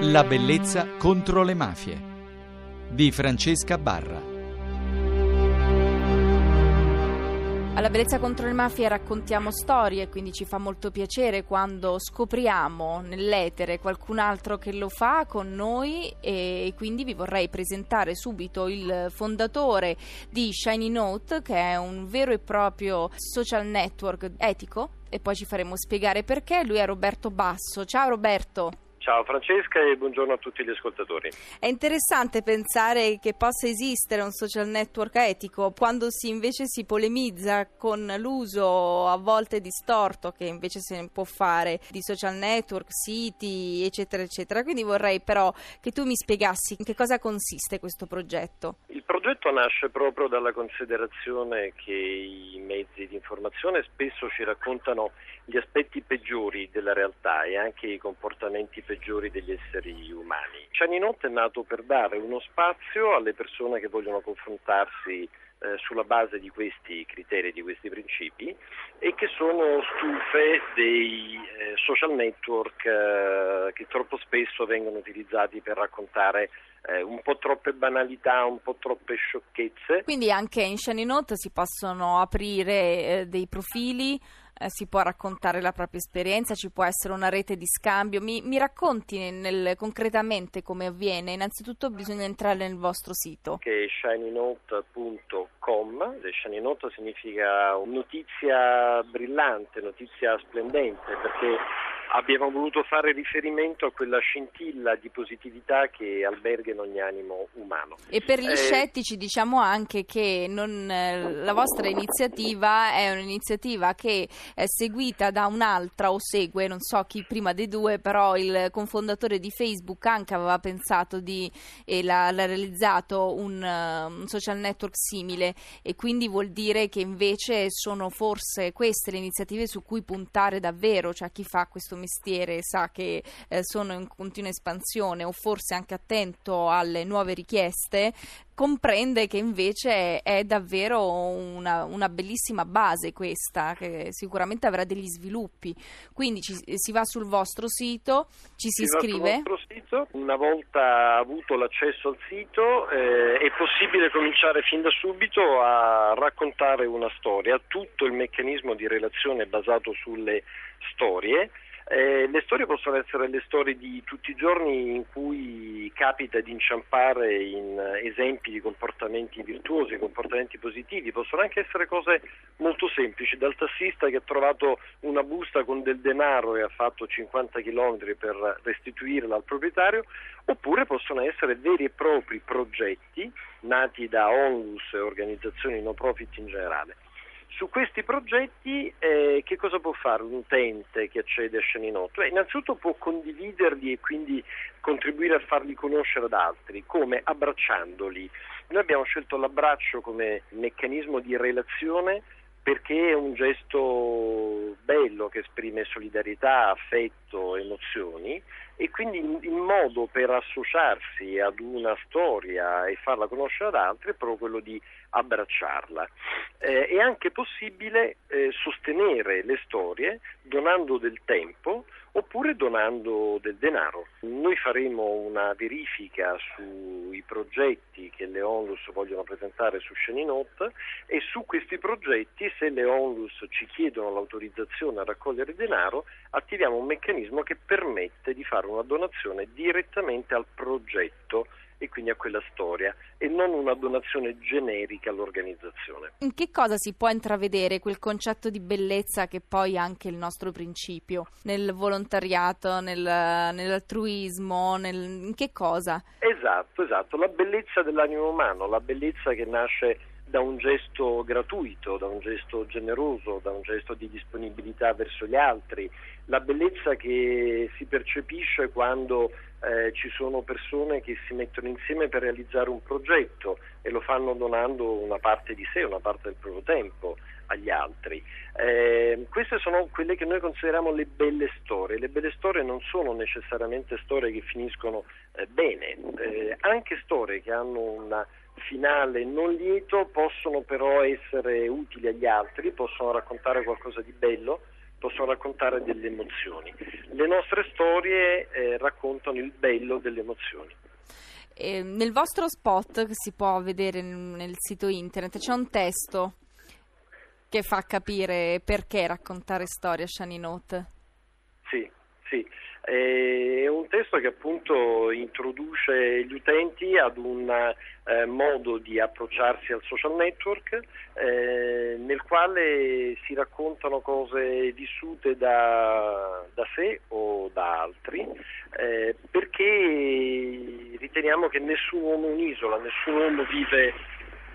La bellezza contro le mafie di Francesca Barra. Alla Bellezza contro le mafie raccontiamo storie, quindi ci fa molto piacere quando scopriamo nell'etere qualcun altro che lo fa con noi e quindi vi vorrei presentare subito il fondatore di Shiny Note, che è un vero e proprio social network etico e poi ci faremo spiegare perché. Lui è Roberto Basso. Ciao Roberto. Ciao Francesca e buongiorno a tutti gli ascoltatori. È interessante pensare che possa esistere un social network etico quando si invece si polemizza con l'uso a volte distorto che invece se ne può fare di social network, siti, eccetera, eccetera. Quindi vorrei però che tu mi spiegassi in che cosa consiste questo progetto. Il progetto nasce proprio dalla considerazione che i mezzi di informazione spesso ci raccontano gli aspetti peggiori della realtà e anche i comportamenti peggiori degli esseri umani. Cianinot è nato per dare uno spazio alle persone che vogliono confrontarsi eh, sulla base di questi criteri, di questi principi e che sono stufe dei eh, social network eh, che troppo spesso vengono utilizzati per raccontare eh, un po' troppe banalità, un po' troppe sciocchezze. Quindi anche in Shiny si possono aprire eh, dei profili eh, si può raccontare la propria esperienza, ci può essere una rete di scambio. Mi, mi racconti nel, nel, concretamente come avviene? Innanzitutto bisogna entrare nel vostro sito. Che è shinynote.com, shinynote significa notizia brillante, notizia splendente, perché abbiamo voluto fare riferimento a quella scintilla di positività che alberga in ogni animo umano. E per gli eh, scettici diciamo anche che non, eh, la vostra iniziativa è un'iniziativa che è seguita da un'altra o segue, non so chi prima dei due, però il confondatore di Facebook anche aveva pensato di, e l'ha, l'ha realizzato un, uh, un social network simile e quindi vuol dire che invece sono forse queste le iniziative su cui puntare davvero, cioè chi fa questo mestiere sa che eh, sono in continua espansione o forse anche attento alle nuove richieste, comprende che invece è davvero una, una, bellissima base questa, che sicuramente avrà degli sviluppi. Quindi ci, si va sul vostro sito, ci si, si iscrive. Sito. Una volta avuto l'accesso al sito eh, è possibile cominciare fin da subito a raccontare una storia. Tutto il meccanismo di relazione è basato sulle storie eh, le storie possono essere le storie di tutti i giorni in cui capita di inciampare in esempi di comportamenti virtuosi, comportamenti positivi, possono anche essere cose molto semplici, dal tassista che ha trovato una busta con del denaro e ha fatto 50 km per restituirla al proprietario, oppure possono essere veri e propri progetti nati da onlus e organizzazioni no profit in generale. Su questi progetti eh, che cosa può fare un utente che accede a Sceninotto? Beh, innanzitutto può condividerli e quindi contribuire a farli conoscere ad altri, come abbracciandoli. Noi abbiamo scelto l'abbraccio come meccanismo di relazione perché è un gesto bello che esprime solidarietà, affetto, emozioni e quindi il modo per associarsi ad una storia e farla conoscere ad altri è proprio quello di abbracciarla. Eh, è anche possibile eh, sostenere le storie donando del tempo oppure donando del denaro. Noi faremo una verifica sui progetti che le onlus vogliono presentare su Sceninot e su questi progetti se le onlus ci chiedono l'autorizzazione a raccogliere denaro attiviamo un meccanismo che permette di fare una donazione direttamente al progetto e quindi a quella storia e non una donazione generica all'organizzazione. In che cosa si può intravedere quel concetto di bellezza che poi è anche il nostro principio? Nel volontariato, nel, nell'altruismo, nel, in che cosa? Esatto, esatto, la bellezza dell'animo umano, la bellezza che nasce da un gesto gratuito, da un gesto generoso, da un gesto di disponibilità verso gli altri, la bellezza che si percepisce quando eh, ci sono persone che si mettono insieme per realizzare un progetto e lo fanno donando una parte di sé, una parte del proprio tempo agli altri. Eh, queste sono quelle che noi consideriamo le belle storie. Le belle storie non sono necessariamente storie che finiscono eh, bene, eh, anche storie che hanno una finale non lieto possono però essere utili agli altri, possono raccontare qualcosa di bello, possono raccontare delle emozioni. Le nostre storie eh, raccontano il bello delle emozioni. Eh, nel vostro spot che si può vedere nel sito internet c'è un testo che fa capire perché raccontare storie a Shiny Note. Sì, sì. È un testo che appunto introduce gli utenti ad un eh, modo di approcciarsi al social network eh, nel quale si raccontano cose vissute da, da sé o da altri eh, perché riteniamo che nessun uomo un'isola, nessun uomo vive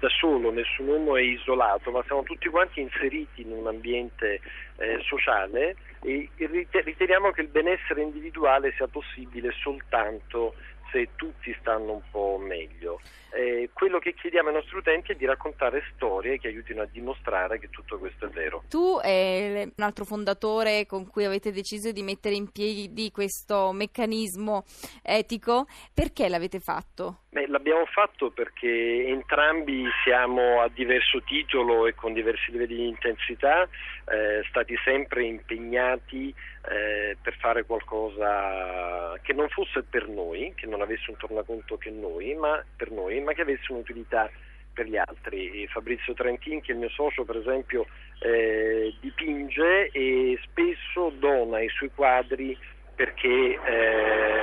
da solo, nessun uomo è isolato, ma siamo tutti quanti inseriti in un ambiente eh, sociale e riteniamo che il benessere individuale sia possibile soltanto se tutti stanno un po' meglio. Eh, quello che chiediamo ai nostri utenti è di raccontare storie che aiutino a dimostrare che tutto questo è vero. Tu e un altro fondatore con cui avete deciso di mettere in piedi questo meccanismo etico, perché l'avete fatto? Beh, l'abbiamo fatto perché entrambi siamo a diverso titolo e con diversi livelli di intensità eh, stati sempre impegnati eh, per fare qualcosa che non fosse per noi, che non avesse un tornaconto noi, ma per noi, ma che avesse un'utilità per gli altri. Fabrizio Trentin, che è il mio socio, per esempio, eh, dipinge e spesso dona i suoi quadri perché eh,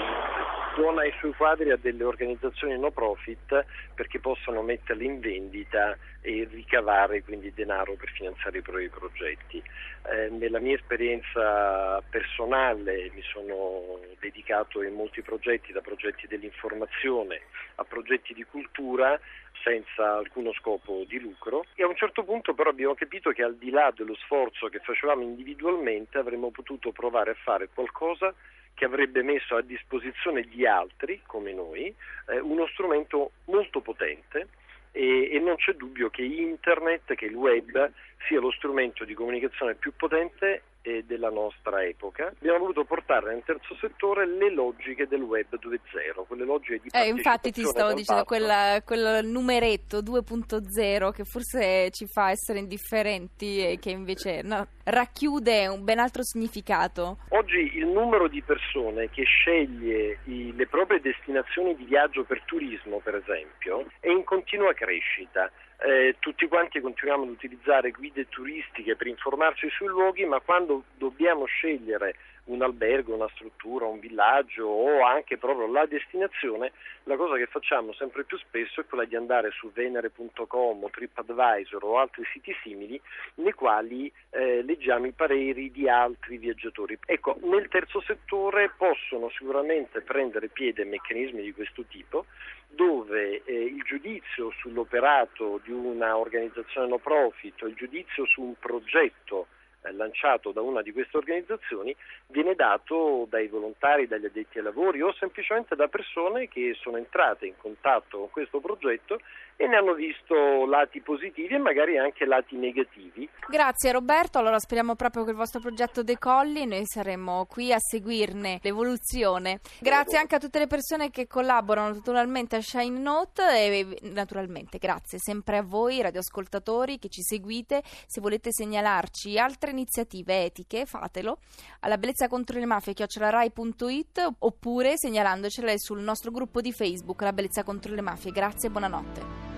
dona i suoi quadri a delle organizzazioni no profit perché possano metterli in vendita e ricavare quindi denaro per finanziare i propri progetti. Eh, nella mia esperienza personale mi sono dedicato in molti progetti, da progetti dell'informazione a progetti di cultura senza alcuno scopo di lucro e a un certo punto però abbiamo capito che al di là dello sforzo che facevamo individualmente avremmo potuto provare a fare qualcosa che avrebbe messo a disposizione di altri come noi eh, uno strumento molto potente e, e, non c'è dubbio che internet, che il web sia lo strumento di comunicazione più potente eh, della nostra epoca. Abbiamo voluto portare nel terzo settore le logiche del web 2.0, quelle logiche di eh, infatti ti stavo dicendo quella, quel numeretto 2.0 che forse ci fa essere indifferenti e che invece no, racchiude un ben altro significato. Oggi il numero di persone che sceglie i, le proprie destinazioni di viaggio per turismo, per esempio, è in continua crescita eh, tutti quanti continuiamo ad utilizzare guide turistiche per informarci sui luoghi, ma quando dobbiamo scegliere un albergo, una struttura, un villaggio o anche proprio la destinazione, la cosa che facciamo sempre più spesso è quella di andare su venere.com o TripAdvisor o altri siti simili nei quali eh, leggiamo i pareri di altri viaggiatori. Ecco, nel terzo settore possono sicuramente prendere piede meccanismi di questo tipo dove eh, il giudizio sull'operato di una organizzazione no profit il giudizio su un progetto lanciato da una di queste organizzazioni viene dato dai volontari, dagli addetti ai lavori o semplicemente da persone che sono entrate in contatto con questo progetto e ne hanno visto lati positivi e magari anche lati negativi. Grazie Roberto, allora speriamo proprio che il vostro progetto decolli, noi saremo qui a seguirne l'evoluzione. Grazie anche a tutte le persone che collaborano naturalmente a Shine Note e naturalmente grazie sempre a voi radioascoltatori che ci seguite, se volete segnalarci altre iniziative etiche fatelo alla bellezza contro le mafie chiocciolarai.it oppure segnalandocele sul nostro gruppo di Facebook La bellezza contro le mafie. Grazie e buonanotte.